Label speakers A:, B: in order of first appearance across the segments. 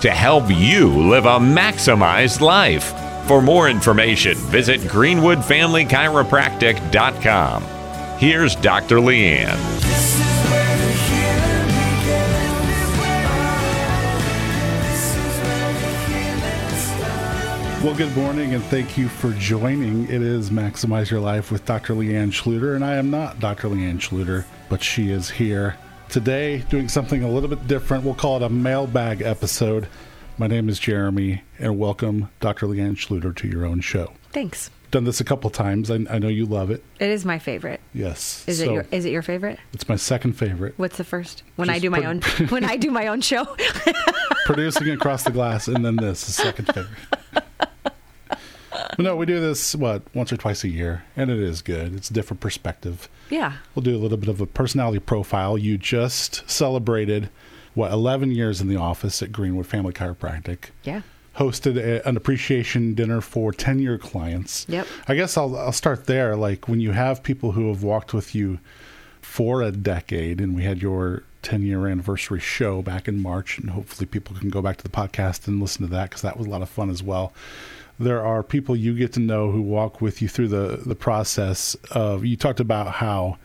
A: to help you live a maximized life. For more information, visit greenwoodfamilychiropractic.com. Here's Dr. Leanne.
B: Well, good morning and thank you for joining. It is Maximize Your Life with Dr. Leanne Schlueter, and I am not Dr. Leanne Schlueter, but she is here today doing something a little bit different. We'll call it a mailbag episode. My name is Jeremy, and welcome, Dr. Leanne Schlueter, to your own show.
C: Thanks.
B: Done this a couple times. I, I know you love it.
C: It is my favorite.
B: Yes.
C: Is it your is it your favorite?
B: It's my second favorite.
C: What's the first? When I do my own when I do my own show.
B: producing across the glass, and then this is second favorite. But no, we do this what once or twice a year, and it is good. It's a different perspective.
C: yeah.
B: We'll do a little bit of a personality profile. You just celebrated what 11 years in the office at Greenwood Family Chiropractic.
C: Yeah.
B: Hosted a, an appreciation dinner for 10 year clients.
C: Yep.
B: I guess I'll I'll start there. Like when you have people who have walked with you for a decade, and we had your 10 year anniversary show back in March, and hopefully people can go back to the podcast and listen to that because that was a lot of fun as well. There are people you get to know who walk with you through the, the process of, you talked about how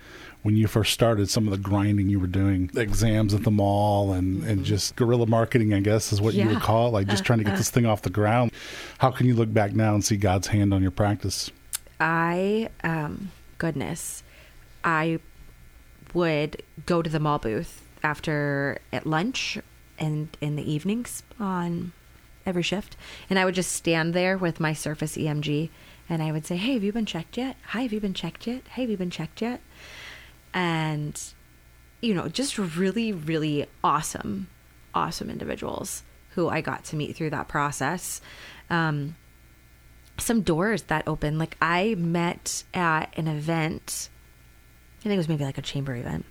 B: when you first started, some of the grinding you were doing, exams at the mall, and, and mm-hmm. just guerrilla marketing, I guess is what you would call it, like just uh, trying to get uh. this thing off the ground. How can you look back now and see God's hand on your practice?
C: I um goodness. I would go to the mall booth after at lunch and in the evenings on every shift and I would just stand there with my Surface EMG and I would say, "Hey, have you been checked yet? Hi, have you been checked yet? Hey, have you been checked yet?" And you know, just really really awesome awesome individuals who I got to meet through that process. Um some doors that open. Like I met at an event, I think it was maybe like a chamber event.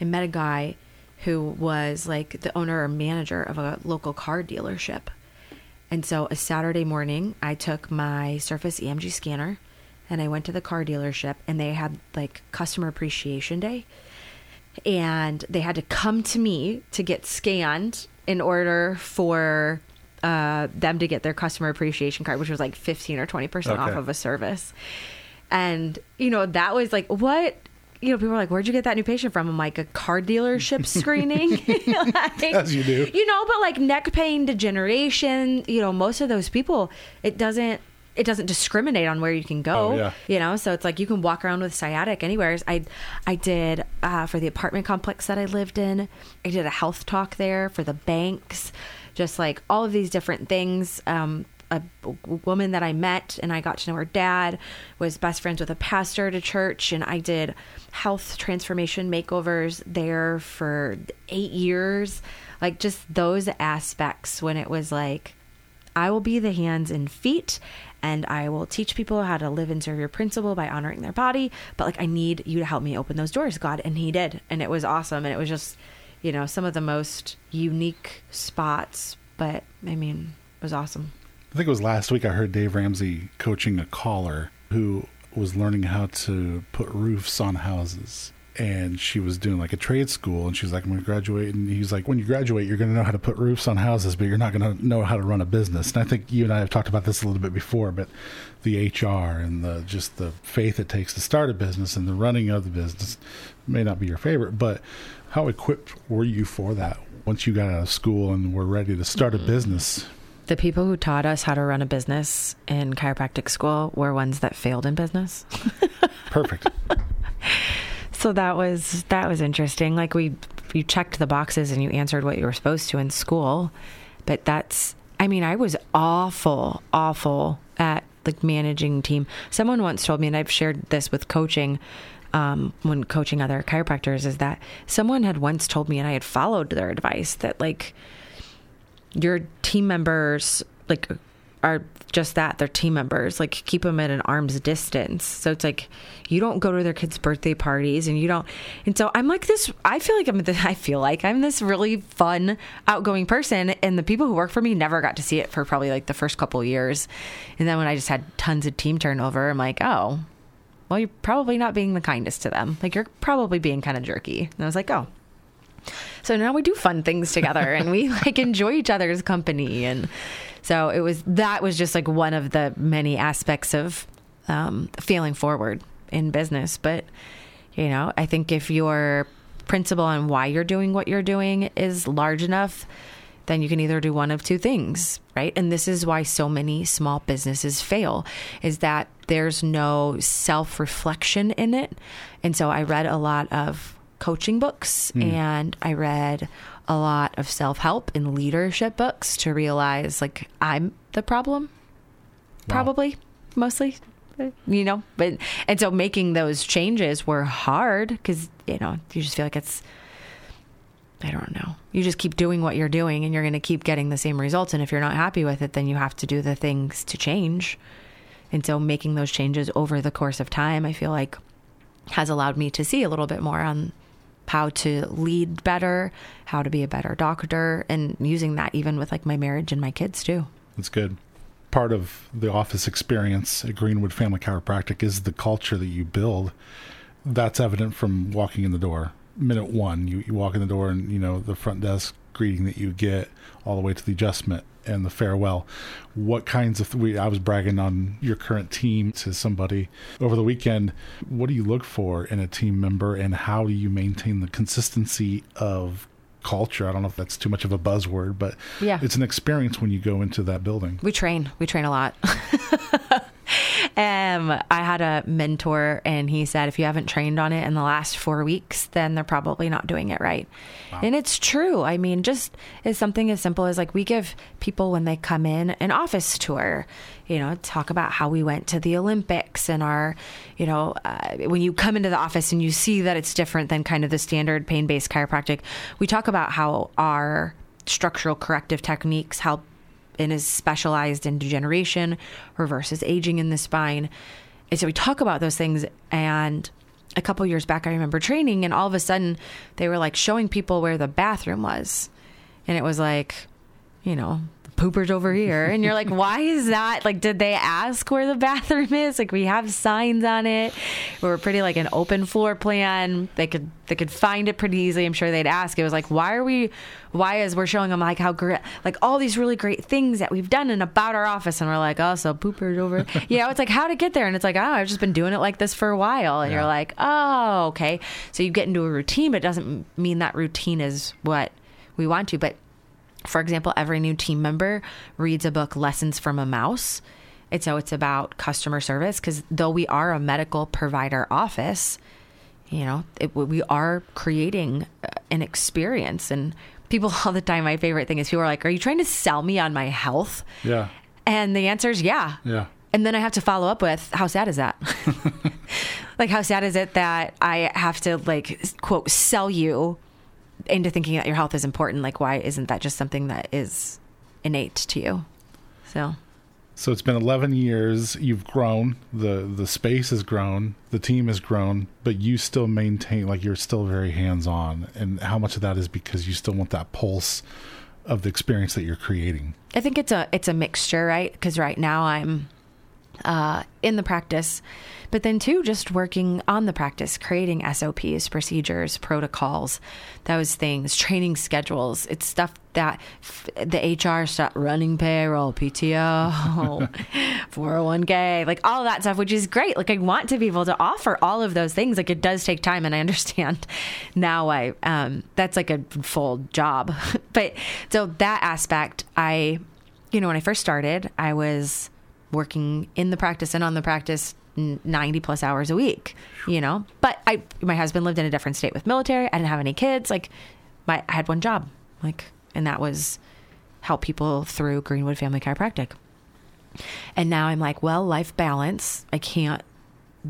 C: I met a guy who was like the owner or manager of a local car dealership. And so a Saturday morning, I took my Surface EMG scanner and I went to the car dealership and they had like customer appreciation day and they had to come to me to get scanned in order for uh, them to get their customer appreciation card, which was like 15 or 20% off of a service. And, you know, that was like, what? You know, people are like, where'd you get that new patient from? I'm like, a car dealership screening. Like,
B: As you do.
C: You know, but like neck pain, degeneration, you know, most of those people, it doesn't. It doesn't discriminate on where you can go
B: Oh, yeah.
C: you know so it's like you can walk around with sciatic anywhere i i did uh, for the apartment complex that i lived in i did a health talk there for the banks just like all of these different things um a woman that I met and I got to know her dad was best friends with a pastor at a church and I did health transformation makeovers there for 8 years like just those aspects when it was like I will be the hands and feet and I will teach people how to live and serve your principle by honoring their body. But like, I need you to help me open those doors, God. And He did. And it was awesome. And it was just, you know, some of the most unique spots. But I mean, it was awesome.
B: I think it was last week I heard Dave Ramsey coaching a caller who was learning how to put roofs on houses. And she was doing like a trade school, and she was like, "I'm going to graduate." And he's like, "When you graduate, you're going to know how to put roofs on houses, but you're not going to know how to run a business." And I think you and I have talked about this a little bit before, but the HR and the just the faith it takes to start a business and the running of the business may not be your favorite, but how equipped were you for that once you got out of school and were ready to start a mm-hmm. business?
C: The people who taught us how to run a business in chiropractic school were ones that failed in business.
B: Perfect.
C: So that was that was interesting. Like we you checked the boxes and you answered what you were supposed to in school, but that's I mean, I was awful, awful at like managing team. Someone once told me, and I've shared this with coaching, um, when coaching other chiropractors, is that someone had once told me, and I had followed their advice that like your team members like are just that they're team members like keep them at an arm's distance. So it's like you don't go to their kids birthday parties and you don't and so i'm like this i feel like i'm the, i feel like i'm this really fun outgoing person and the people who work for me never got to see it for probably like the first couple years. And then when i just had tons of team turnover i'm like oh well you're probably not being the kindest to them. Like you're probably being kind of jerky. And i was like oh so now we do fun things together and we like enjoy each other's company and so it was that was just like one of the many aspects of um, feeling forward in business but you know i think if your principle on why you're doing what you're doing is large enough then you can either do one of two things, right? And this is why so many small businesses fail is that there's no self-reflection in it. And so I read a lot of coaching books hmm. and I read a lot of self-help and leadership books to realize like I'm the problem probably mostly you know? But and so making those changes were hard because you know you just feel like it's i don't know. You just keep doing what you're doing and you're going to keep getting the same results and if you're not happy with it then you have to do the things to change. And so making those changes over the course of time i feel like has allowed me to see a little bit more on how to lead better how to be a better doctor and using that even with like my marriage and my kids too
B: That's good. Part of the office experience at Greenwood Family Chiropractic is the culture that you build. That's evident from walking in the door. Minute one, you, you walk in the door and, you know, the front desk greeting that you get all the way to the adjustment and the farewell. What kinds of, we, I was bragging on your current team to somebody over the weekend. What do you look for in a team member and how do you maintain the consistency of culture? I don't know if that's too much of a buzzword, but
C: Yeah.
B: it's an experience when you go into that building.
C: We train. We train a lot. um, I had a mentor, and he said, if you haven't trained on it in the last four weeks, then they're probably not doing it right. And it's true. I mean, just as something as simple as like we give people when they come in an office tour, you know, talk about how we went to the Olympics and our, you know, uh, when you come into the office and you see that it's different than kind of the standard pain based chiropractic, we talk about how our structural corrective techniques help and is specialized in degeneration, reverses aging in the spine. And so we talk about those things. And a couple years back, I remember training, and all of a sudden they were like showing people where the bathroom was. And it was like, you know, poopers over here. And you're like, why is that? Like, did they ask where the bathroom is? Like, we have signs on it. We were pretty like an open floor plan. They could they could find it pretty easily. I'm sure they'd ask. It was like, why are we? Why is we're showing them like how great, like all these really great things that we've done and about our office, and we're like, oh, so poopers over. you know, it's like how to get there, and it's like, oh, I've just been doing it like this for a while, and you're like, oh, okay. So you get into a routine, but it doesn't mean that routine is what we want to, but for example, every new team member reads a book, Lessons from a Mouse. And so it's about customer service because though we are a medical provider office, you know, it, we are creating uh, an experience. And people all the time, my favorite thing is people are like, Are you trying to sell me on my health?
B: Yeah.
C: And the answer is yeah.
B: Yeah.
C: And then I have to follow up with how sad is that? like how sad is it that I have to like quote sell you into thinking that your health is important? Like why isn't that just something that is innate to you? So
B: So it's been 11 years. You've grown. the The space has grown. The team has grown. But you still maintain like you're still very hands on. And how much of that is because you still want that pulse of the experience that you're creating?
C: I think it's a it's a mixture, right? Because right now I'm uh, in the practice, but then too just working on the practice, creating SOPs, procedures, protocols, those things, training schedules. It's stuff that f- the HR stuff, running payroll, PTO, 401k, like all that stuff, which is great. Like I want to be able to offer all of those things. Like it does take time, and I understand now. I um, that's like a full job, but so that aspect, I, you know, when I first started, I was working in the practice and on the practice 90 plus hours a week you know? But i my husband lived in a different state with military. I didn't have any kids. Like my i had one job like and that was help people through greenwood family chiropractic. And now i'm like well life balance i can't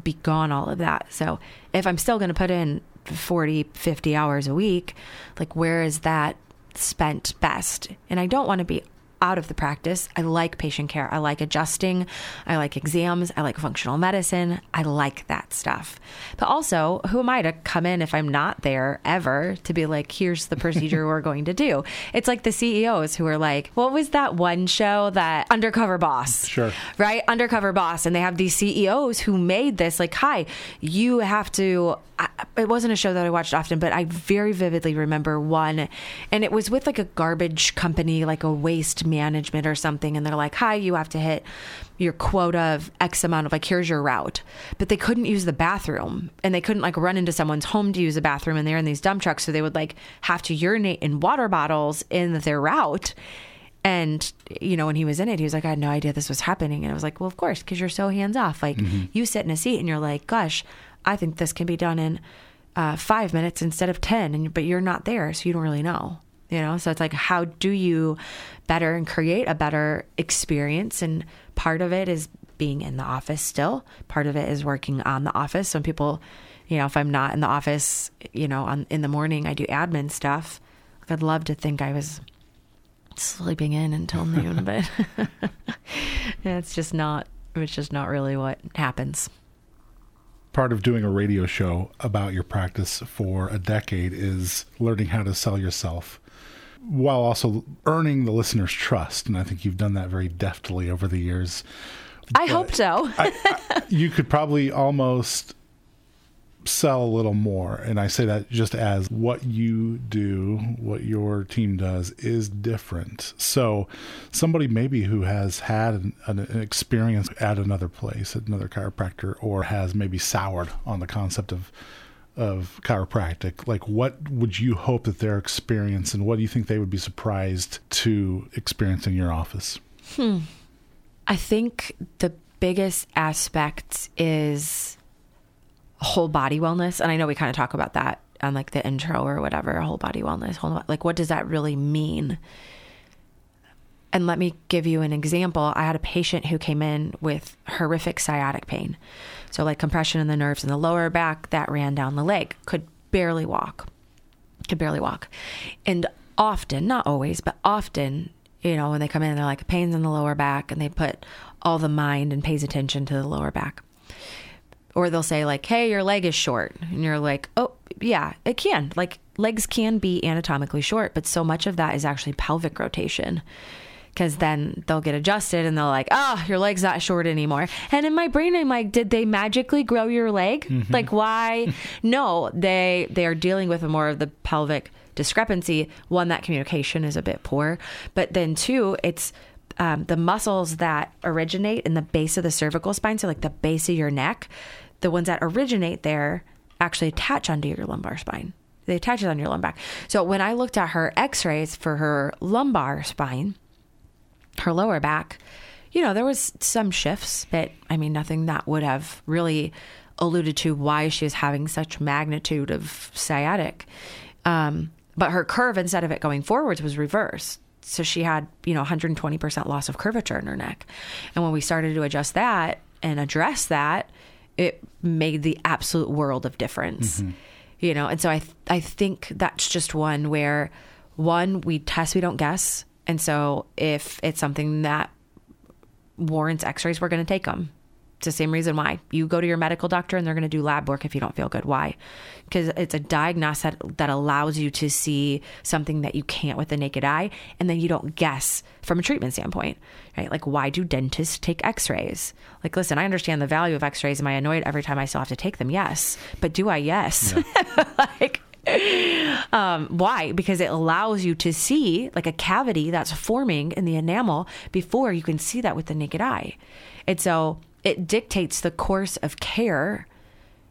C: be gone all of that. So if i'm still going to put in 40 50 hours a week like where is that spent best. And I don't want to be out of the practice. I like patient care. I like adjusting. I like exams. I like functional medicine. I like that stuff. But also, who am I to come in if I'm not there ever to be like, here's the procedure we're going to do? It's like the CEOs who are like, what was that one show that Undercover Boss?
B: Sure.
C: Right? Undercover Boss. And they have these CEOs who made this like, hi, you have to. I, it wasn't a show that I watched often, but I very vividly remember one, and it was with like a garbage company, like a waste management or something. And they're like, hi, you have to hit your quota of X amount of like, here's your route. But they couldn't use the bathroom and they couldn't like run into someone's home to use a bathroom. And they're in these dump trucks. So they would like have to urinate in water bottles in their route. And, you know, when he was in it, he was like, I had no idea this was happening. And I was like, well, of course, because you're so hands off. Like, you sit in a seat and you're like, gosh, I think this can be done in uh, five minutes instead of 10. And, but you're not there. So you don't really know, you know? So it's like, how do you better and create a better experience? And part of it is being in the office still, part of it is working on the office. Some people, you know, if I'm not in the office, you know, on, in the morning, I do admin stuff. Like, I'd love to think I was sleeping in until noon, but it's just not. It's just not really what happens.
B: part of doing a radio show about your practice for a decade is learning how to sell yourself while also earning the listener's trust. And I think you've done that very deftly over the years.
C: I hope so.
B: You could probably almost sell a little more. And I say that just as what you do, what your team does is different. So somebody maybe who has had an, an experience at another place, at another chiropractor, or has maybe soured on the concept of of chiropractic, like what would you hope that their experience and what do you think they would be surprised to experience in your office? Hmm.
C: I think the biggest aspect is whole body wellness. And I know we kind of talk about that on like the intro or whatever, whole body wellness, whole, like what does that really mean? And let me give you an example. I had a patient who came in with horrific sciatic pain. So, like compression in the nerves in the lower back that ran down the leg, could barely walk, could barely walk. And often, not always, but often, you know, when they come in, they're like pains in the lower back and they put all the mind and pays attention to the lower back. Or they'll say, like, hey, your leg is short. And you're like, oh, yeah, it can. Like, legs can be anatomically short, but so much of that is actually pelvic rotation because then they'll get adjusted and they'll like, oh, your leg's not short anymore. And in my brain, I'm like, did they magically grow your leg? Like, why? no, they they are dealing with more of the pelvic discrepancy. One, that communication is a bit poor, but then two, it's um, the muscles that originate in the base of the cervical spine, so like the base of your neck, the ones that originate there actually attach onto your lumbar spine. They attach it on your lumbar. So when I looked at her X-rays for her lumbar spine, her lower back, you know, there was some shifts, but I mean, nothing that would have really alluded to why she was having such magnitude of sciatic. Um, but her curve, instead of it going forwards, was reversed. So she had, you know, 120% loss of curvature in her neck. And when we started to adjust that and address that, it made the absolute world of difference. You know, and so I th- I think that's just one where one we test, we don't guess. And so if it's something that warrants x-rays, we're going to take them. It's the same reason why you go to your medical doctor and they're going to do lab work if you don't feel good. Why? Because it's a diagnosis that, that allows you to see something that you can't with the naked eye, and then you don't guess from a treatment standpoint, right? Like, why do dentists take x-rays? Like, listen, I understand the value of x-rays. Am I annoyed every time I still have to take them? Yes. But do I? Yes. like, um, why? Because it allows you to see like a cavity that's forming in the enamel before you can see that with the naked eye. And so it dictates the course of care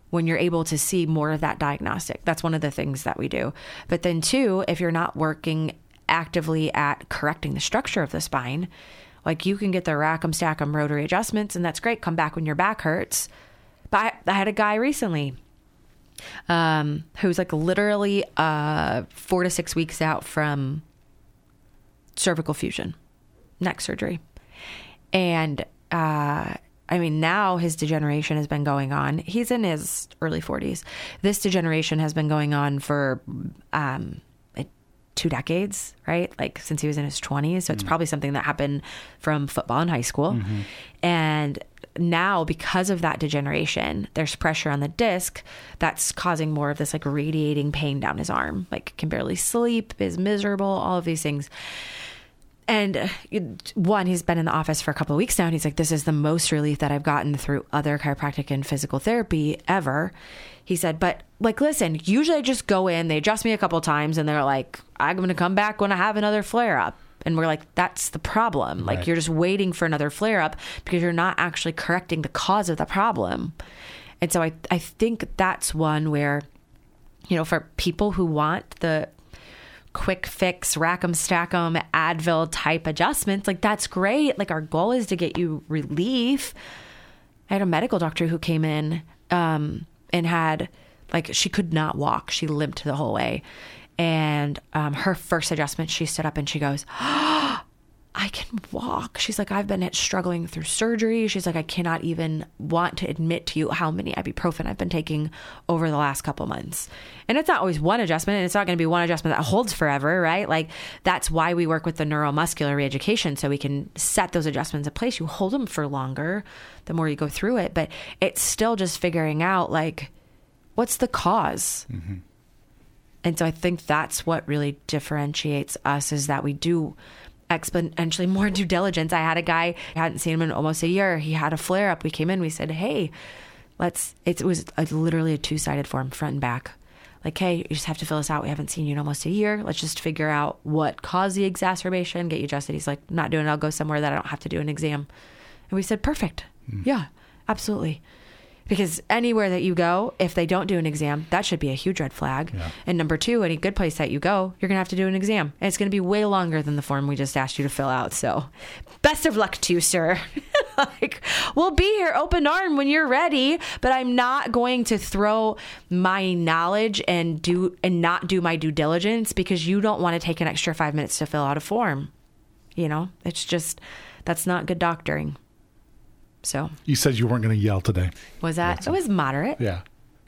C: when you're able to see more of that diagnostic. That's one of the things that we do. But then, two, if you're not working actively at correcting the structure of the spine, like you can get the rack 'em stack 'em rotary adjustments, and that's great. Come back when your back hurts. But I had a guy recently um, who's like literally uh, four to six weeks out from cervical fusion, neck surgery. And uh, I mean, now his degeneration has been going on. He's in his early 40s. This degeneration has been going on for um, two decades, right? Like since he was in his 20s. So it's probably something that happened from football in high school. And now, because of that degeneration, there's pressure on the disc that's causing more of this like radiating pain down his arm. Like can barely sleep, is miserable, all of these things. And uh, one, he's been in the office for a couple of weeks now, and he's like, "This is the most relief that I've gotten through other chiropractic and physical therapy ever." He said, "But like, listen, usually I just go in, they adjust me a couple times, and they're like, I'm going to come back when I have another flare up." And we're like, "That's the problem. Like,
B: Right.
C: you're just waiting for another flare up because you're not actually correcting the cause of the problem." And so I, I think that's one where, you know, for people who want the quick fix, rack 'em, stack 'em, Advil type adjustments, like that's great. Like our goal is to get you relief. I had a medical doctor who came in um, and had like she could not walk. She limped the whole way. And um, her first adjustment, she stood up and she goes, I can walk. She's like, I've been struggling through surgery. She's like, I cannot even want to admit to you how many ibuprofen I've been taking over the last couple months. And it's not always one adjustment, and it's not going to be one adjustment that holds forever, right? Like, that's why we work with the neuromuscular reeducation so we can set those adjustments in place. You hold them for longer the more you go through it, but it's still just figuring out, like, what's the because and so I think that's what really differentiates us is that we do exponentially more due diligence. I had a guy, I hadn't seen him in almost a year. He had a flare up. We came in, we said, Hey, let's, it was a, literally a two sided form, front and back. Like, hey, you just have to fill this out. We haven't seen you in almost a year. Let's just figure out what caused the exacerbation, get you adjusted. He's like, not doing it. I'll go somewhere that I don't have to do an exam. And we said, perfect. Hmm. Yeah, absolutely because anywhere that you go, if they don't do an exam, that should be a huge red flag. And number two, any good place that you go, you're gonna have to do an exam, and it's gonna be way longer than the form we just asked you to fill out. So, best of luck to you, sir. like, we'll be here open arm when you're ready, but I'm not going to throw my knowledge and do and not do my due diligence because you don't want to take an extra five minutes to fill out a form. You know, it's just that's not good doctoring. So
B: You said you weren't going to yell today.
C: was that? It was moderate.
B: Yeah.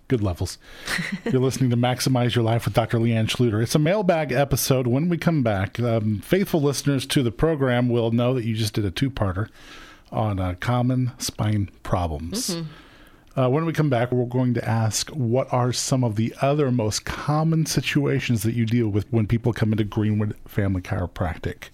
B: Good levels. You're listening to Maximize Your Life with Dr. Leanne Schlueter. It's a mailbag episode. When we come back, um, faithful listeners to the program will know that you just did a two parter on uh, common spine problems. Uh, when we come back, we're going to ask what are some of the other most common situations that you deal with when people come into Greenwood Family Chiropractic.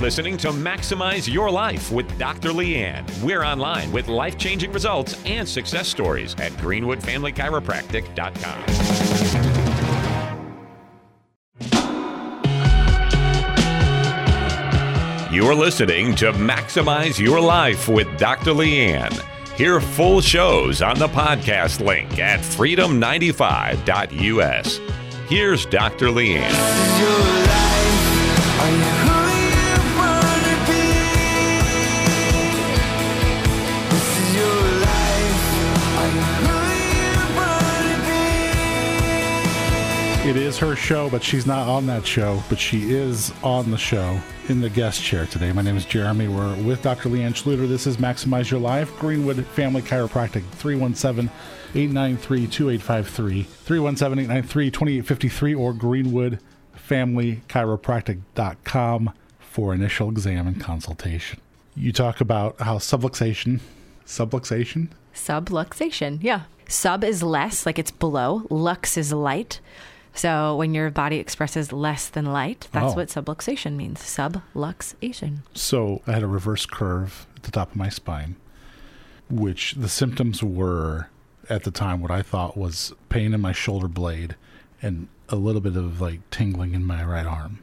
A: Listening to Maximize Your Life with Dr. Leanne. We're online with life changing results and success stories at greenwoodfamilychiropractic.com. You're listening to Maximize Your Life with Dr. Leanne. Hear full shows on the podcast link at freedom95.us. Here's Dr. Leanne.
B: It is her show, but she's not on that show, but she is on the show in the guest chair today. My name is Jeremy. We're with Dr. Leanne Schlueter. This is Maximize Your Life, Greenwood Family Chiropractic, 317 893 2853, 317 893 2853, or greenwoodfamilychiropractic.com for initial exam and consultation. You talk about how subluxation, subluxation,
C: Subluxation. Yeah. Sub is less, like it's below. Lux is light. So when your body expresses less than light, that's
B: Oh.
C: what subluxation means. Subluxation.
B: So I had a reverse curve at the top of my spine, which the symptoms were at the time what I thought was pain in my shoulder blade and a little bit of like tingling in my right arm.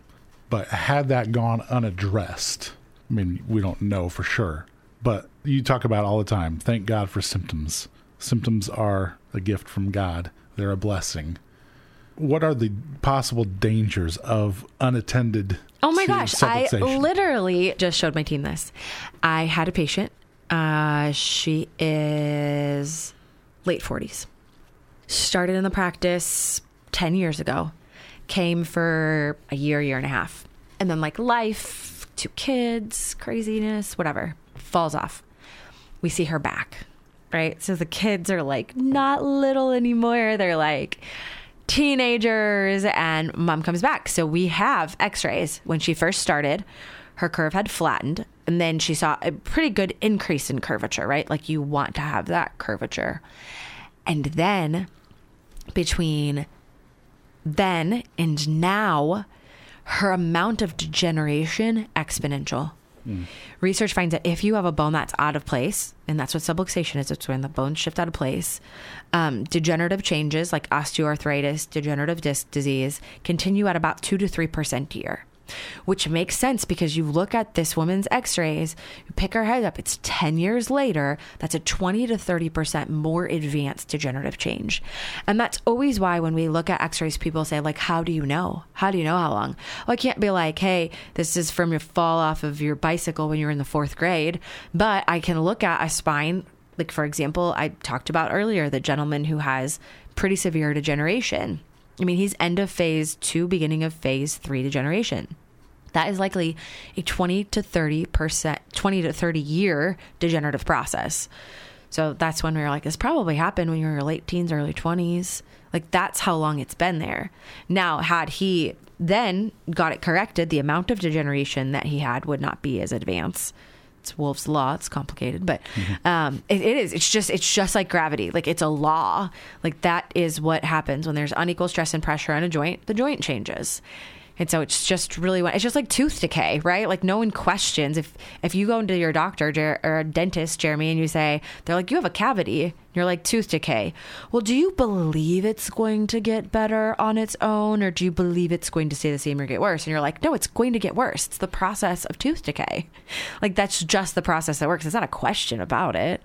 B: But had that gone unaddressed, I mean, we don't know for sure, but you talk about all the time. Thank God for symptoms. Symptoms are a gift from God, they're a blessing. What are the possible dangers of unattended?
C: Oh my gosh. I literally just showed my team this. I had a patient. Uh, she is late 40s. Started in the practice 10 years ago. Came for a year, year and a half. And then, like, life, two kids, craziness, whatever, falls off. We see her back, right? So the kids are like not little anymore. They're like teenagers, and mom comes back. So we have x rays. When she first started, her curve had flattened, and then she saw a pretty good increase in curvature, right? Like you want to have that curvature. And then between then and now, her amount of degeneration exponential. Research finds that if you have a bone that's out of place, and that's what subluxation is, it's when the bones shift out of place, um, degenerative changes like osteoarthritis, degenerative disc disease continue at about 2 to 3% a year. Which makes sense because you look at this woman's x rays, you pick her head up, it's 10 years later, that's a 20 to 30% more advanced degenerative change. And that's always why when we look at x rays, people say, like, how do you know? How do you know how long? Well, I can't be like, hey, this is from your fall off of your bicycle when you were in the fourth grade, but I can look at a spine. Like, for example, I talked about earlier the gentleman who has pretty severe degeneration. I mean, he's end of phase two, beginning of phase three degeneration. That is likely a 20 to 30%, 20 to 30 year degenerative process. So that's when we were like, this probably happened when you were in your late teens, early 20s. Like, that's how long it's been there. Now, had he then got it corrected, the amount of degeneration that he had would not be as advanced it's Wolff's law. It's complicated, but um, it, it is. It's just it's just like gravity. Like it's a law. Like that is what happens when there's unequal stress and pressure on a joint. The joint changes. And so it's just really it's just like tooth decay, right? Like no one questions if if you go into your doctor or a dentist, Jeremy, and you say they're like you have a cavity. You're like tooth decay. Well, do you believe it's going to get better on its own, or do you believe it's going to stay the same or get worse? And you're like, no, it's going to get worse. It's the process of tooth decay. Like that's just the process that works. It's not a question about it.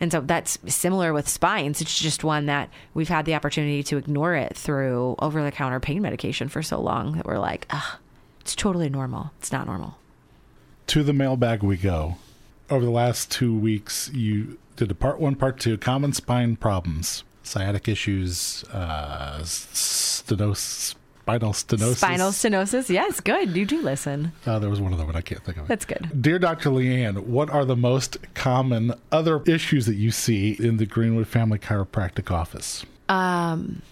C: And so that's similar with spines. It's just one that we've had the opportunity to ignore it through over the counter pain medication for so long that we're like, ah, it's totally normal. It's not normal.
B: To the mailbag we go. Over the last two weeks, you did a part one, part two, common spine problems, sciatic issues, uh, stenos, spinal stenosis.
C: Spinal stenosis. Yes, good. You do listen.
B: Uh, there was one other one I can't think of. it.
C: That's good.
B: Dear Dr. Leanne, what are the most common other issues that you see in the Greenwood Family Chiropractic office?
C: Um,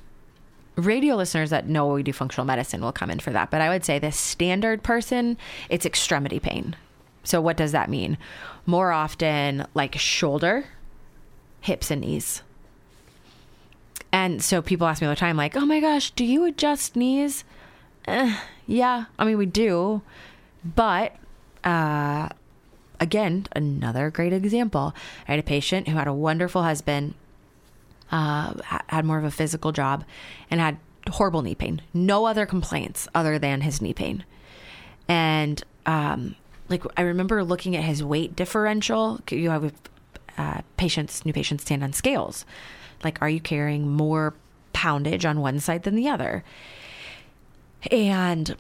C: radio listeners that know we do functional medicine will come in for that. But I would say the standard person, it's extremity pain. So what does that mean? More often, like shoulder, hips, and knees. And so people ask me all the time, like, "Oh my gosh, do you adjust knees?" Eh, yeah, I mean we do, but uh, again, another great example. I had a patient who had a wonderful husband uh, had more of a physical job and had horrible knee pain. No other complaints other than his knee pain. And um, like I remember looking at his weight differential. You have uh, patients, new patients stand on scales. Like, are you carrying more poundage on one side than the other? And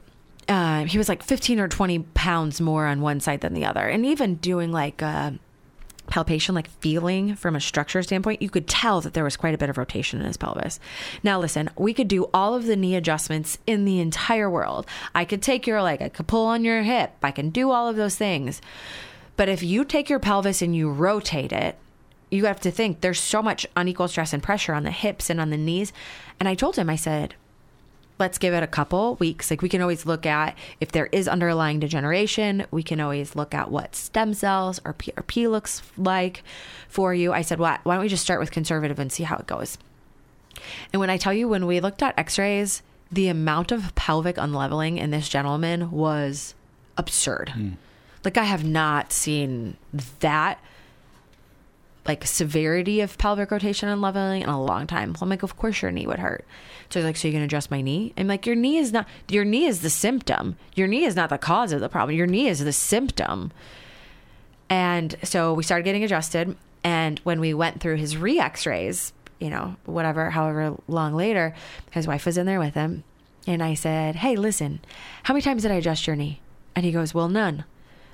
C: uh, he was like 15 or 20 pounds more on one side than the other. And even doing like uh, palpation, like feeling from a structure standpoint, you could tell that there was quite a bit of rotation in his pelvis. Now, listen, we could do all of the knee adjustments in the entire world. I could take your leg, I could pull on your hip, I can do all of those things. But if you take your pelvis and you rotate it, you have to think there's so much unequal stress and pressure on the hips and on the knees. And I told him, I said, let's give it a couple weeks. Like we can always look at if there is underlying degeneration. We can always look at what stem cells or PRP looks like for you. I said, well, why don't we just start with conservative and see how it goes? And when I tell you, when we looked at x-rays, the amount of pelvic unleveling in this gentleman was absurd. Hmm. Like I have not seen that like severity of pelvic rotation and leveling in a long time. I'm like, of course your knee would hurt. So he's like, so you're gonna adjust my knee? I'm like, your knee is not your knee is the symptom. Your knee is not the cause of the problem. Your knee is the symptom. And so we started getting adjusted. And when we went through his re x-rays, you know, whatever, however long later, his wife was in there with him. And I said, Hey, listen, how many times did I adjust your knee? And he goes, Well, none.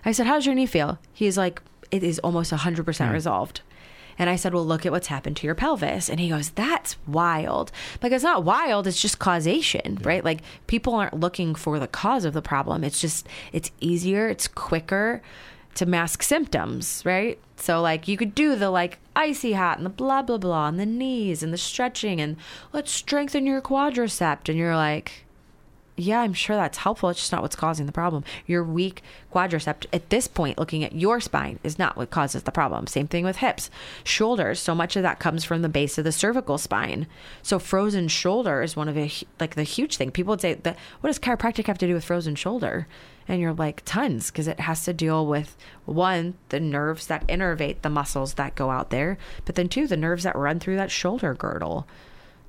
C: I said, How's your knee feel? He's like, It is almost 100% hmm. resolved. And I said, Well, look at what's happened to your pelvis. And he goes, That's wild. Like, it's not wild, it's just causation, right? Like, people aren't looking for the cause of the problem. It's just, it's easier, it's quicker. to mask symptoms, right? So like you could do the like icy hot and the blah blah blah and the knees and the stretching and let's strengthen your quadricep and you're like yeah, I'm sure that's helpful. It's just not what's causing the problem. Your weak quadricep at this point, looking at your spine, is not what causes the problem. Same thing with hips, shoulders. So much of that comes from the base of the cervical spine. So frozen shoulder is one of the like the huge thing. People would say that what does chiropractic have to do with frozen shoulder? And you're like tons because it has to deal with one the nerves that innervate the muscles that go out there, but then two the nerves that run through that shoulder girdle.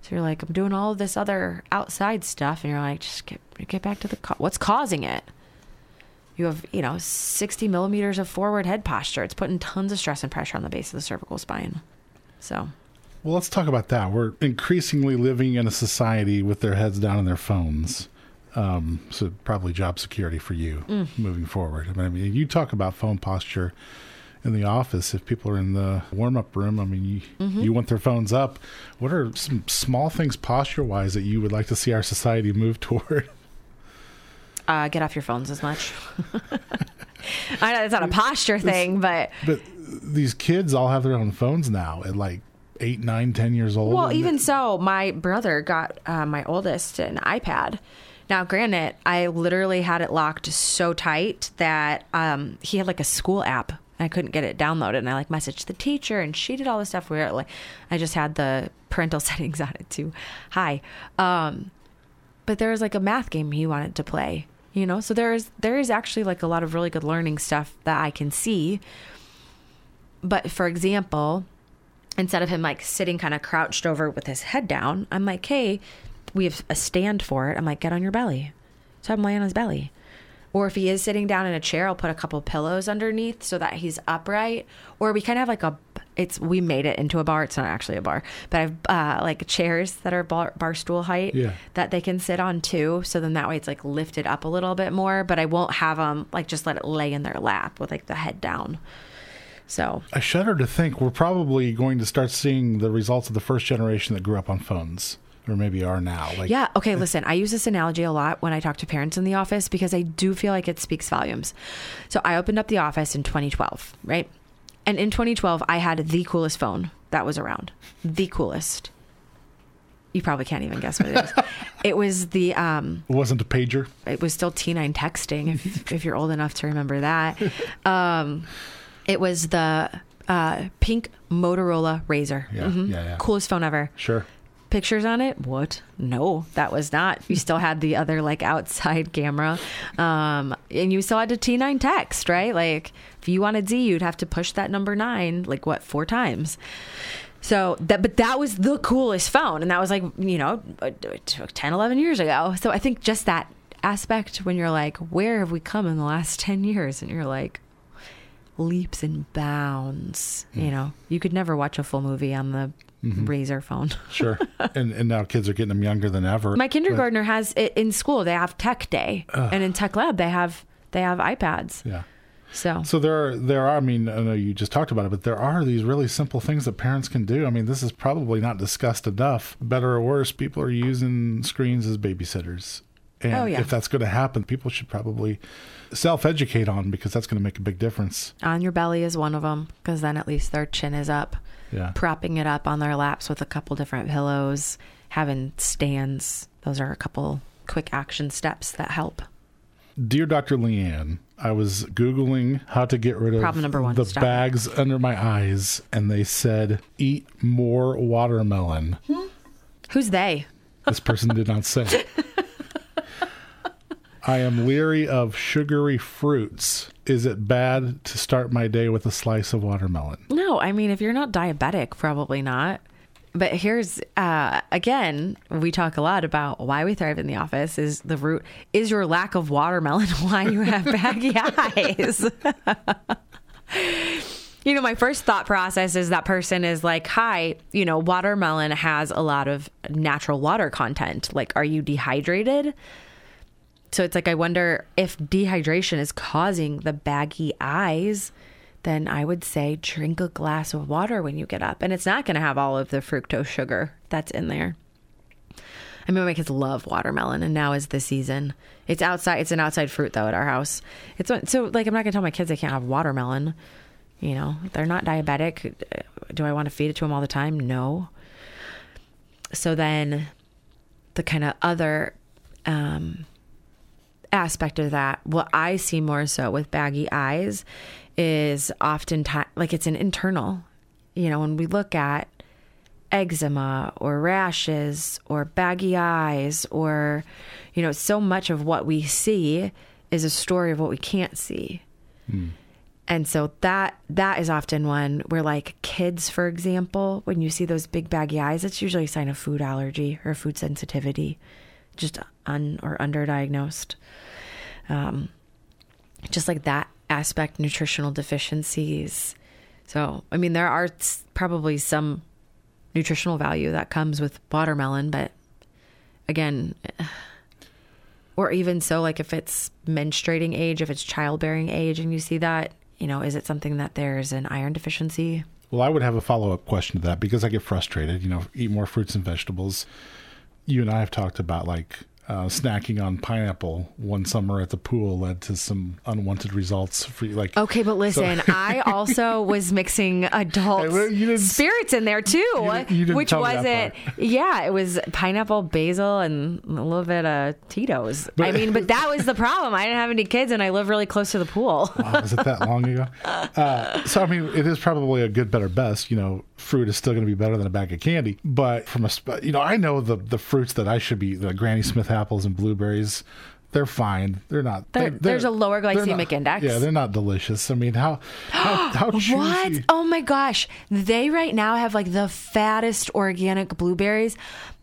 C: So you're like, I'm doing all of this other outside stuff, and you're like, just get get back to the co- what's causing it. You have, you know, 60 millimeters of forward head posture. It's putting tons of stress and pressure on the base of the cervical spine. So,
B: Well, let's talk about that. We're increasingly living in a society with their heads down on their phones. Um, so probably job security for you moving forward. I mean, you talk about phone posture in the office. If people are in the warm-up room, I mean, you, you want their phones up. What are some small things posture-wise that you would like to see our society move toward?
C: uh, get off your phones as much. I know it's not a posture thing, but
B: But these kids all have their own phones now at like eight, nine, ten years old.
C: Well, even
B: it-
C: so, my brother got uh, my oldest an iPad. Now, granted, I literally had it locked so tight that um, he had like a school app. I couldn't get it downloaded, and I like messaged the teacher, and she did all the stuff where like I just had the parental settings on it too high. Um, but there was like a math game he wanted to play, you know. So there is there is actually like a lot of really good learning stuff that I can see. But for example, instead of him like sitting kind of crouched over with his head down, I'm like, hey, we have a stand for it. I'm like, get on your belly. So I'm laying on his belly. Or if he is sitting down in a chair, I'll put a couple pillows underneath so that he's upright. Or we kind of have like a, it's, we made it into a bar. It's not actually a bar, but I have uh, like chairs that are bar, bar stool height
B: Yeah.
C: that they can sit on too. So then that way it's like lifted up a little bit more, but I won't have them like just let it lay in their lap with like the head down. So
B: I shudder to think we're probably going to start seeing the results of the first generation that grew up on phones, or maybe are now. Like,
C: Yeah. Okay. Listen, I use this analogy a lot when I talk to parents in the office because I do feel like it speaks volumes. So I opened up the office in 2012, right? And in 2012, I had the coolest phone that was around. The coolest. You probably can't even guess what it is. it was the um
B: it wasn't a pager.
C: it was still T9 texting if if you're old enough to remember that. Um it was the uh pink Motorola RAZR.
B: Yeah,
C: Mhm.
B: yeah, yeah.
C: Coolest phone ever
B: Sure.
C: Pictures on it? What? No that was not. You still had the other like outside camera. Um and you still had a t9 text right? Like if you wanted z you'd have to push that number nine like what four times. So that but that was the coolest phone and that was like you know uh, 10 11 years ago. So i think just that aspect when you're like where have we come in the last 10 years? And you're like leaps and bounds you know? You could never watch a full movie on the Mm-hmm. RAZR phone
B: Sure. and and now kids are getting them younger than ever.
C: my kindergartner has it in school. They have tech day, and in tech lab they have they have iPads.
B: Yeah.
C: So,
B: So there are there are I mean I know you just talked about it, but there are these really simple things that parents can do. I mean, this is probably not discussed enough. Better or worse, people are using screens as babysitters. And
C: Oh, yeah.
B: if that's going to happen, people should probably self-educate on because that's going to make a big difference.
C: on your belly is one of them because then at least their chin is up,
B: Yeah.
C: propping it up on their laps with a couple different pillows, having stands. Those are a couple quick action steps that help.
B: Dear Dr. Leanne, I was Googling how to get rid of
C: Problem number one,
B: the
C: stop
B: bags under my eyes, and they said, eat more watermelon. Hmm?
C: Who's they?
B: This person did not say. I am leery of sugary fruits. Is it bad to start my day with a slice of watermelon?
C: No, I mean if you're not diabetic, probably not. But here's uh, again, we talk a lot about why we thrive in the office. Is the root is your lack of watermelon why you have baggy eyes? you know, my first thought process is that person is like, "Hi, you know, watermelon has a lot of natural water content. Like, are you dehydrated?" So it's like I wonder if dehydration is causing the baggy eyes, then I would say drink a glass of water when you get up. And it's not going to have all of the fructose sugar that's in there. I mean, my kids love watermelon, and now is the season. It's outside. It's an outside fruit though at our house. It's so like I'm not gonna tell my kids they can't have watermelon. You know, they're not diabetic. Do I want to feed it to them all the time? No. So then, the kind of other um, aspect of that, what I see more so with baggy eyes, is oftentimes like it's an internal. You know, when we look at eczema or rashes or baggy eyes or you know so much of what we see is a story of what we can't see hmm. and so that that is often one where like kids for example when you see those big baggy eyes it's usually a sign of food allergy or food sensitivity just un or underdiagnosed um, just like that aspect nutritional deficiencies so i mean there are probably some nutritional value that comes with watermelon but again or even so like if it's menstruating age if it's childbearing age and you see that you know is it something that there's an iron deficiency
B: Well, I would have a follow up question to that because I get frustrated. You know, eat more fruits and vegetables. You and I have talked about like uh, snacking on pineapple one summer at the pool led to some unwanted results for you. Like,
C: okay but listen i also was mixing adult spirits in there too
B: you didn't
C: which wasn't yeah it was pineapple basil and a little bit of tito's i mean but that was the problem i didn't have any kids and i live really close to the pool
B: wow, was it that long ago? Uh, so, I mean, it is probably a good, better, best. You know, fruit is still going to be better than a bag of candy. But from a, you know, I know the the fruits that I should be the Granny Smith apples and blueberries. They're fine. They're not.
C: They're- there's a lower
B: they're not-
C: glycemic index.
B: Yeah, they're not delicious. I mean, how how how choosy?
C: What? Oh my gosh. They right now have like the fattest organic blueberries.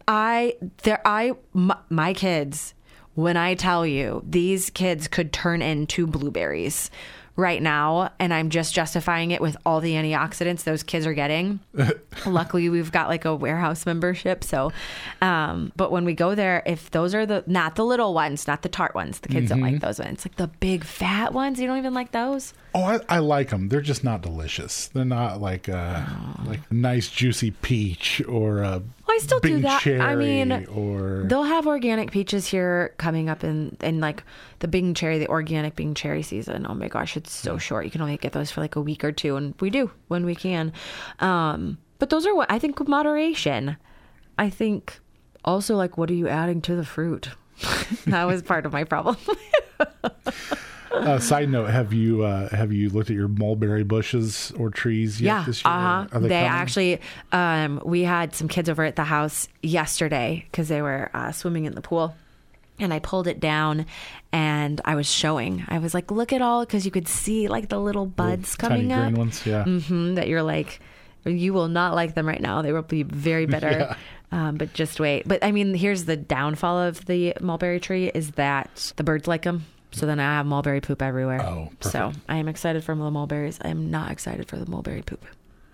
C: I there I my, my kids when I tell you these kids could turn into blueberries right now and I'm just justifying it with all the antioxidants those kids are getting. Luckily we've got like a warehouse membership so um but when we go there if those are the not the little ones, not the tart ones. The kids don't like those ones. Like the big fat ones, you don't even like those?
B: Oh, I, I like them. They're just not delicious. They're not like uh like nice juicy peach or a
C: I still do that. I mean,
B: or
C: They'll have organic peaches here coming up in in like the Bing cherry, the organic Bing cherry season. Oh my gosh, it's so short. You can only get those for like a week or two, and we do when we can. Um, but those are what I think with moderation. I think also like what are you adding to the fruit? that was part of my problem.
B: Uh, side note: Have you uh, have you looked at your mulberry bushes or trees yet
C: yeah,
B: this year?
C: uh huh.
B: Are
C: They, actually, um, we had some kids over at the house yesterday because they were uh, swimming in the pool. And I pulled it down and I was showing. I was like, look at all, because you could see like the little buds
B: tiny
C: coming up.
B: green ones. Yeah.
C: hmm that you're like, you will not like them right now. They will be very bitter.
B: Yeah.
C: Um, but just wait. But I mean, here's the downfall of the mulberry tree is that the birds like them. So then I have mulberry poop everywhere.
B: Oh,
C: so I am excited for the mulberries. I am not excited for the mulberry poop.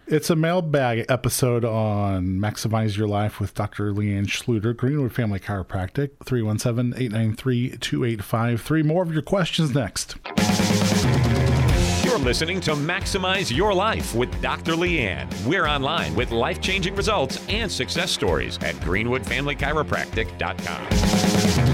B: It's a mailbag episode on Maximize Your Life with Dr. Leanne Schlueter, Greenwood Family Chiropractic, 317-893-2853. More of your questions next.
A: You're listening to Maximize Your Life with Dr. Leanne. We're online with life changing results and success stories at greenwoodfamilychiropractic.com.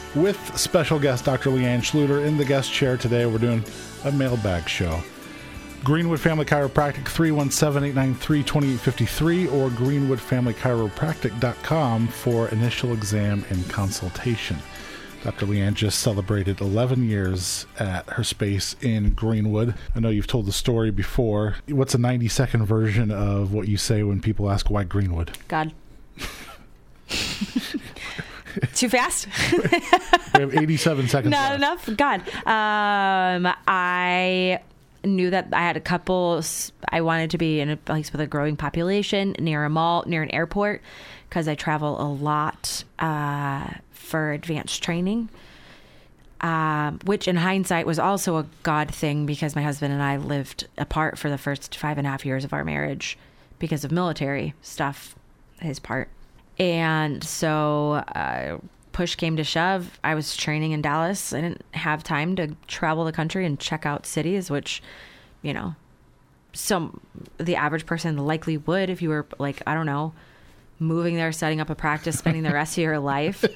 A: with
B: special guest Dr. Leanne Schlueter in the guest chair today. We're doing a mailbag show. Greenwood Family Chiropractic 317-893-2853 or greenwoodfamilychiropractic.com for initial exam and consultation. Dr. Leanne just celebrated 11 years at her space in Greenwood. I know you've told the story before. What's a 90 second version of what you say when people ask why Greenwood?
C: God. Too fast?
B: We have 87 seconds.
C: Not
B: left.
C: enough? God. Um, I knew that I had a couple. I wanted to be in a place with a growing population near a mall, near an airport, because I travel a lot uh, for advanced training. Um, which, in hindsight, was also a God thing because my husband and I lived apart for the first five and a half years of our marriage because of military stuff, his part. And so, uh, push came to shove. I was training in Dallas. I didn't have time to travel the country and check out cities, which, you know, some the average person likely would if you were like, I don't know, moving there, setting up a practice, spending the rest of your life.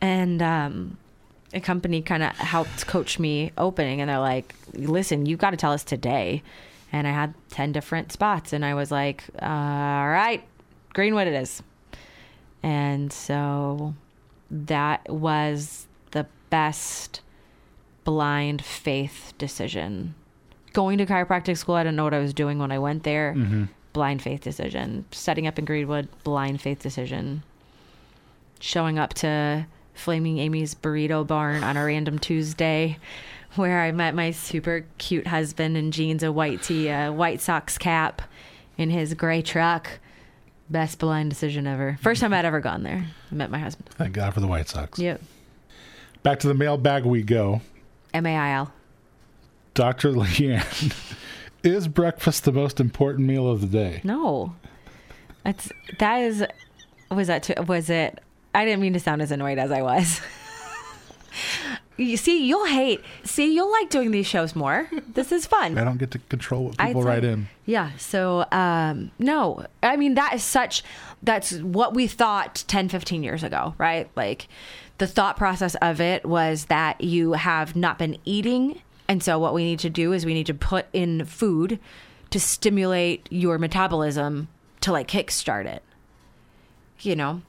C: And um, a company kind of helped coach me opening, and they're like, "Listen, you've got to tell us today." And I had ten different spots, and I was like, "All right, Greenwood, it is." And so that was the best blind faith decision. Going to chiropractic school, I didn't know what I was doing when I went there. Mm-hmm. Blind faith decision. Setting up in Greenwood, blind faith decision. Showing up to Flaming Amy's Burrito Barn on a random Tuesday where I met my super cute husband in jeans, a white tee, a White Sox cap in his gray truck. Best blind decision ever. First time I'd ever gone there. I met my husband.
B: Thank God for the White Sox.
C: Yep.
B: Back to the mailbag we go.
C: M A I L.
B: Dr. Leanne, is breakfast the most important meal of the day?
C: No. That's that is was that too, was it I didn't mean to sound as annoyed as I was. you see, you'll hate. See, you'll like doing these shows more. This is fun.
B: I don't get to control what people
C: say-
B: write in.
C: Yeah. So, um, no, I mean, that is such, that's what we thought 10, 15 years ago, right? Like the thought process of it was that you have not been eating. And so what we need to do is we need to put in food to stimulate your metabolism to like kickstart it, you know?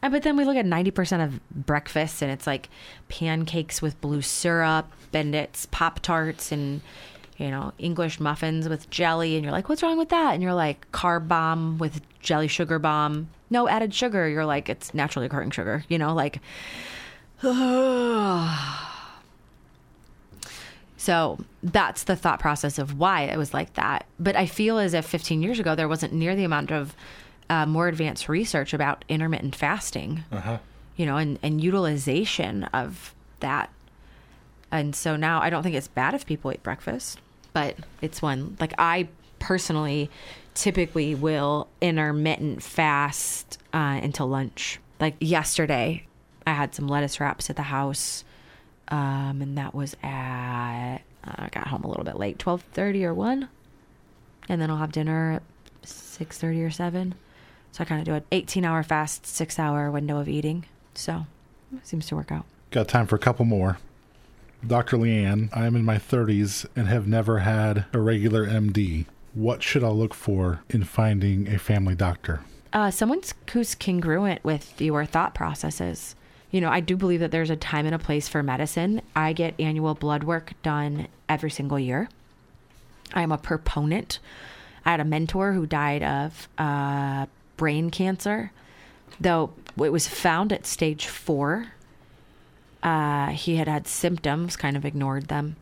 C: But then we look at 90% of breakfast and it's like pancakes with blue syrup and it's Pop Tarts and, you know, English muffins with jelly. And you're like, what's wrong with that? And you're like, carb bomb with jelly sugar bomb. No added sugar. You're like, it's naturally occurring sugar, you know, like, So that's the thought process of why it was like that. But I feel as if 15 years ago, there wasn't near the amount of uh, more advanced research about intermittent fasting, you know, and, and utilization of that. And so now I don't think it's bad if people eat breakfast, but it's one like I personally typically will intermittent fast uh, until lunch. Like yesterday, I had some lettuce wraps at the house um, and that was at I got home a little bit late, twelve thirty or one, and then I'll have dinner at six thirty or seven. So I kind of do an eighteen hour fast, six hour window of eating. So it seems to work out.
B: Got time for a couple more. Dr. Leanne, I am in my 30s and have never had a regular MD. What should I look for in finding a family doctor?
C: uh, someone who's congruent with your thought processes. You know, I do believe that there's a time and a place for medicine. I get annual blood work done every single year. I am a proponent. I had a mentor who died of uh, brain cancer, though it was found at stage four. Uh, he had had symptoms, kind of ignored them.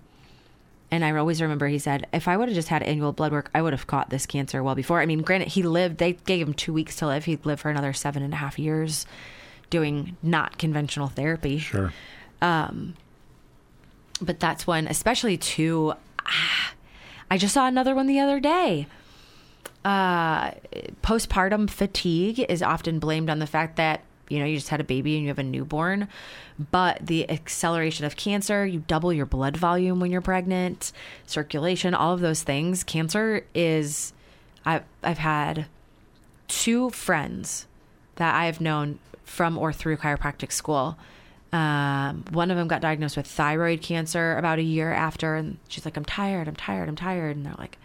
C: And I always remember he said, if I would have just had annual blood work, I would have caught this cancer well before. I mean, granted, he lived, they gave him two weeks to live. He'd live for another seven and a half years doing not conventional therapy.
B: Sure.
C: But that's when, especially too, ah, I just saw another one the other day. Uh, postpartum fatigue is often blamed on the fact that you know you just had a baby and you have a newborn, but the acceleration of cancer, you double your blood volume when you're pregnant, circulation, all of those things. Cancer is, I've I've had two friends that I've known from or through chiropractic school. Um, one of them got diagnosed with thyroid cancer about a year after, and she's like, "I'm tired, I'm tired, I'm tired," and they're like,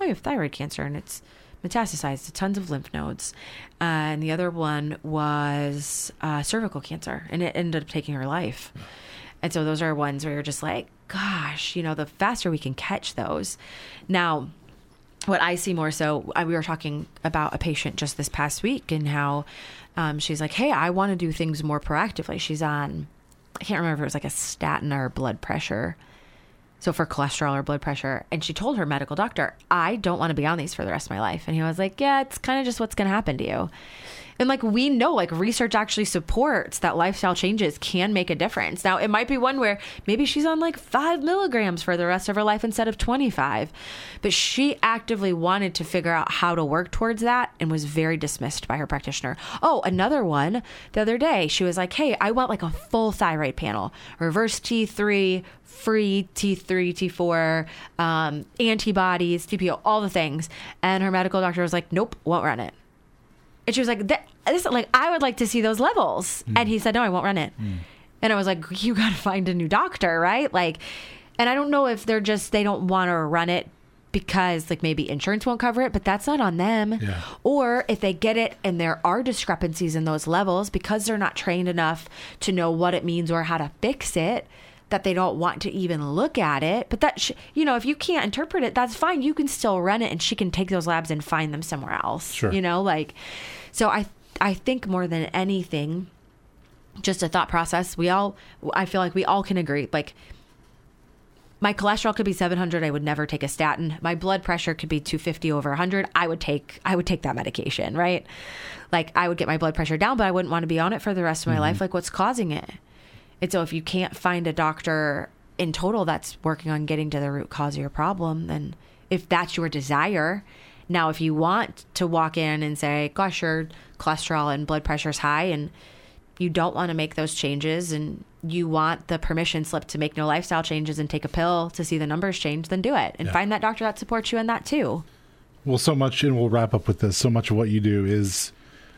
C: "Oh, you have thyroid cancer, and it's metastasized to tons of lymph nodes." Uh, and the other one was uh, cervical cancer, and it ended up taking her life. And so those are ones where you're just like, "Gosh, you know, the faster we can catch those." Now, what I see more so, I, we were talking about a patient just this past week and how um, she's like, hey, I want to do things more proactively. She's on, I can't remember if it was like a statin or blood pressure So for cholesterol or blood pressure. And she told her medical doctor, I don't want to be on these for the rest of my life. And he was like, Yeah, it's kind of just what's going to happen to you. And like we know, like research actually supports that lifestyle changes can make a difference. Now, it might be one where maybe she's on like five milligrams for the rest of her life instead of 25, but she actively wanted to figure out how to work towards that and was very dismissed by her practitioner. Oh, another one the other day, she was like, Hey, I want like a full thyroid panel, reverse T3, free T3, T4, um, antibodies, TPO, all the things. And her medical doctor was like, Nope, won't run it. And she was like, "This, like, I would like to see those levels." Mm. And he said, "No, I won't run it." Mm. And I was like, "You got to find a new doctor, right?" Like, and I don't know if they're just they don't want to run it because like maybe insurance won't cover it, but that's not on them.
B: Yeah.
C: Or if they get it and there are discrepancies in those levels because they're not trained enough to know what it means or how to fix it, that they don't want to even look at it. But that, sh- you know, if you can't interpret it, that's fine. You can still run it and she can take those labs and find them somewhere else.
B: Sure.
C: You know, like, so I, I think more than anything, just a thought process. We all, I feel like we all can agree. Like, my cholesterol could be 700 i would never take a statin my blood pressure could be 250 over 100 i would take i would take that medication right like i would get my blood pressure down but i wouldn't want to be on it for the rest of my mm-hmm. life like what's causing it and so if you can't find a doctor in total that's working on getting to the root cause of your problem then if that's your desire now if you want to walk in and say gosh your cholesterol and blood pressure is high and you don't want to make those changes and you want the permission slip to make no lifestyle changes and take a pill to see the numbers change, then do it and
B: Yeah.
C: find that doctor that supports you in that too.
B: Well, so much, and we'll wrap up with this. So much of what you do is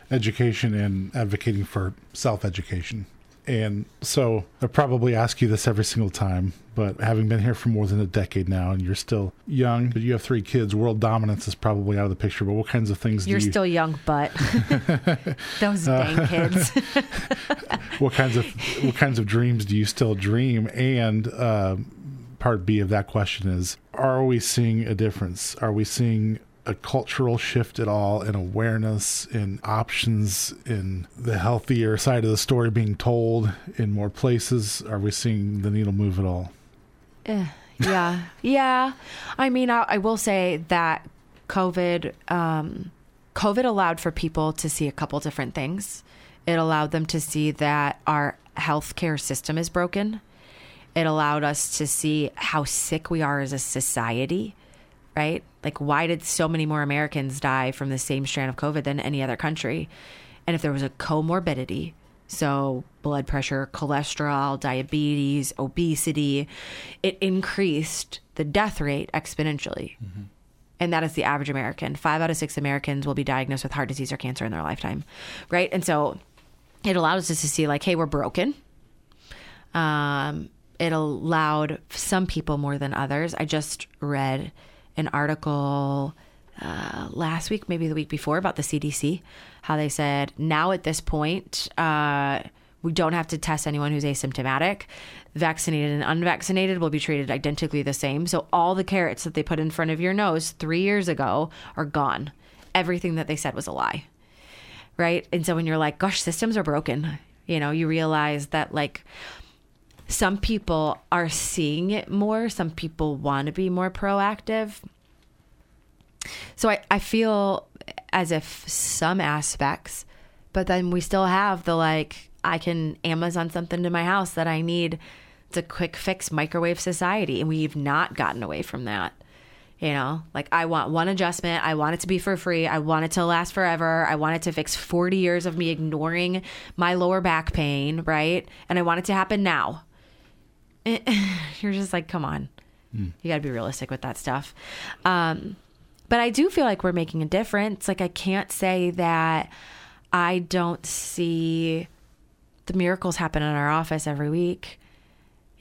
B: education and advocating for self education. And so I probably ask you this every single time, but having been here for more than a decade now and you're still young, but you have three kids, world dominance is probably out of the picture. But what kinds of things
C: You're
B: do you,
C: still young, but those dang kids.
B: what kinds of what kinds of dreams do you still dream? And uh, part B of that question is: Are we seeing a difference? Are we seeing a cultural shift at all in awareness, in options, in the healthier side of the story being told in more places? Are we seeing the needle move at all?
C: Eh, yeah, yeah. I mean, I, I will say that COVID, um, COVID allowed for people to see a couple different things. It allowed them to see that our healthcare system is broken. It allowed us to see how sick we are as a society, right? Like, why did so many more Americans die from the same strand of COVID than any other country? And if there was a comorbidity, so blood pressure, cholesterol, diabetes, obesity, it increased the death rate exponentially. And that is the average American. Five out of six Americans will be diagnosed with heart disease or cancer in their lifetime, right? And so it allowed us to see, like, hey, we're broken. Um, it allowed some people more than others. I just read an article uh, last week, maybe the week before, about the CDC, how they said now at this point, uh, we don't have to test anyone who's asymptomatic. Vaccinated and unvaccinated will be treated identically the same. So all the carrots that they put in front of your nose three years ago are gone. Everything that they said was a lie right? And so when you're like, gosh, systems are broken, you know, you realize that like some people are seeing it more, some people want to be more proactive. So I, I feel as if some aspects, but then we still have the like, I can Amazon something to my house that I need. It's a quick fix microwave society. And we've not gotten away from that. You know, like I want one adjustment. I want it to be for free. I want it to last forever. I want it to fix 40 years of me ignoring my lower back pain, right? And I want it to happen now. You're just like, come on. You got to be realistic with that stuff. Um, but I do feel like we're making a difference. Like, I can't say that I don't see the miracles happen in our office every week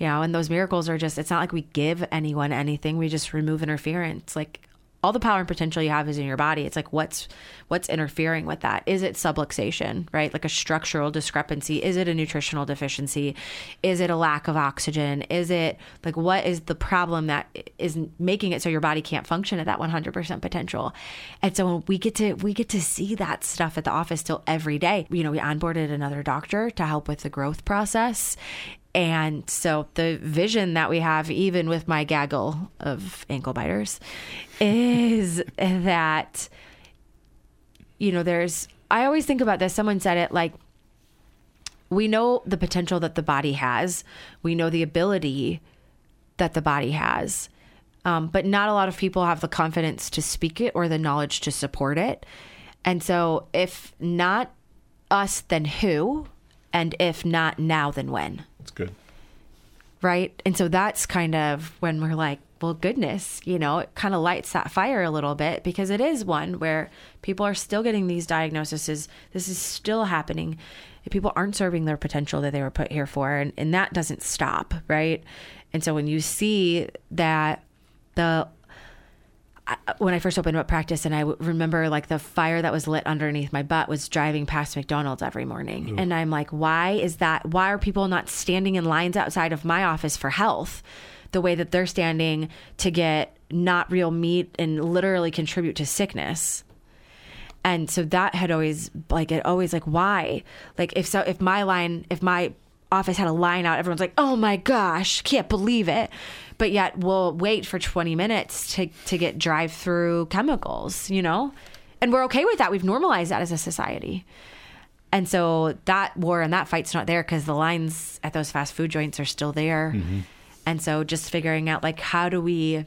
C: you know and those miracles are just it's not like we give anyone anything we just remove interference like all the power and potential you have is in your body. It's like what's what's interfering with that? Is it subluxation right? Like a structural discrepancy? Is it a nutritional deficiency? Is it a lack of oxygen? Is it like what is the problem that is making it so your body can't function at that 100% potential? And so we get to we get to see that stuff at the office still every day. You know we onboarded another doctor to help with the growth process And so the vision that we have, even with my gaggle of ankle biters, is that, you know, there's, I always think about this. Someone said it like, we know the potential that the body has, we know the ability that the body has. Um, but not a lot of people have the confidence to speak it or the knowledge to support it. And so, if not us, then who? And if not now, then when?
B: It's good.
C: right? And so that's kind of when we're like, well, goodness, you know, it kind of lights that fire a little bit because it is one where people are still getting these diagnoses. This is still happening. People aren't serving their potential that they were put here for, and, and that doesn't stop, right? And so when you see that the when I first opened up practice, and I w- remember like the fire that was lit underneath my butt was driving past McDonald's every morning. And I'm like, why is that? Why are people not standing in lines outside of my office for health the way that they're standing to get not real meat and literally contribute to sickness? And so that had always like it always like why like if so if my line if my office had a line out. Everyone's like oh my gosh can't believe it. But yet we'll wait for 20 minutes to to get drive through chemicals you know? And we're okay with that. We've normalized that as a society. And so that war and that fight's not there because the lines at those fast food joints are still there. And so just figuring out like how do we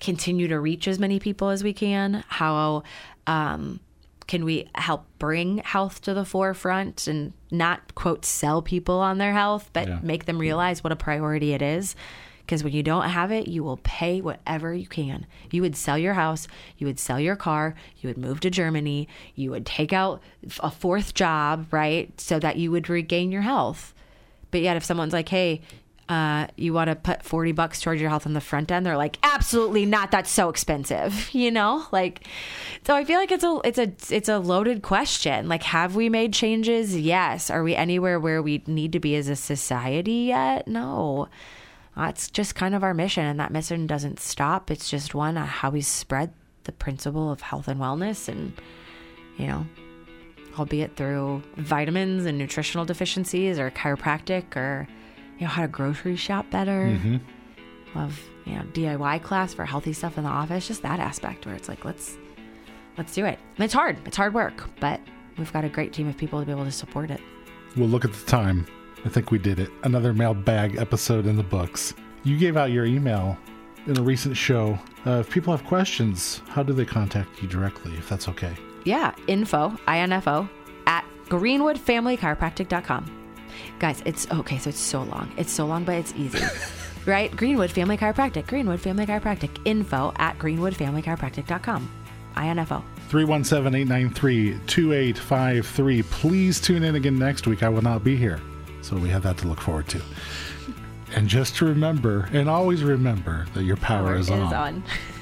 C: continue to reach as many people as we can? How um, can we help bring health to the forefront and not quote sell people on their health, but
B: Yeah.
C: make them realize what a priority it is? Because when you don't have it, you will pay whatever you can. You would sell your house, you would sell your car, you would move to Germany, you would take out a fourth job, right? So that you would regain your health. But yet, if someone's like, hey, uh, you want to put 40 bucks towards your health on the front end, they're like, absolutely not. That's so expensive, you know? Like, so I feel like it's a, it's a, it's a loaded question. Like, have we made changes? Yes. Are we anywhere where we need to be as a society yet? No. That's just kind of our mission. And that mission doesn't stop. It's just one, uh, how we spread the principle of health and wellness and, you know, albeit through vitamins and nutritional deficiencies or chiropractic or you know how to grocery shop better love you know diy class for healthy stuff in the office just that aspect where it's like let's let's do it and it's hard it's hard work but we've got a great team of people to be able to support it
B: Well, look at the time. I think we did it. Another mailbag episode in the books. You gave out your email in a recent show. Uh, if people have questions, how do they contact you directly, if that's okay?
C: yeah info info at greenwoodfamilychiropractic.com guys it's okay so it's so long it's so long but it's easy right greenwood family chiropractic greenwood family chiropractic info at greenwoodfamilychiropractic.com info
B: 317-893-2853. Please tune in again next week. I will not be here. So we have that to look forward to. And just to remember, and always remember that your power, is, on.
C: on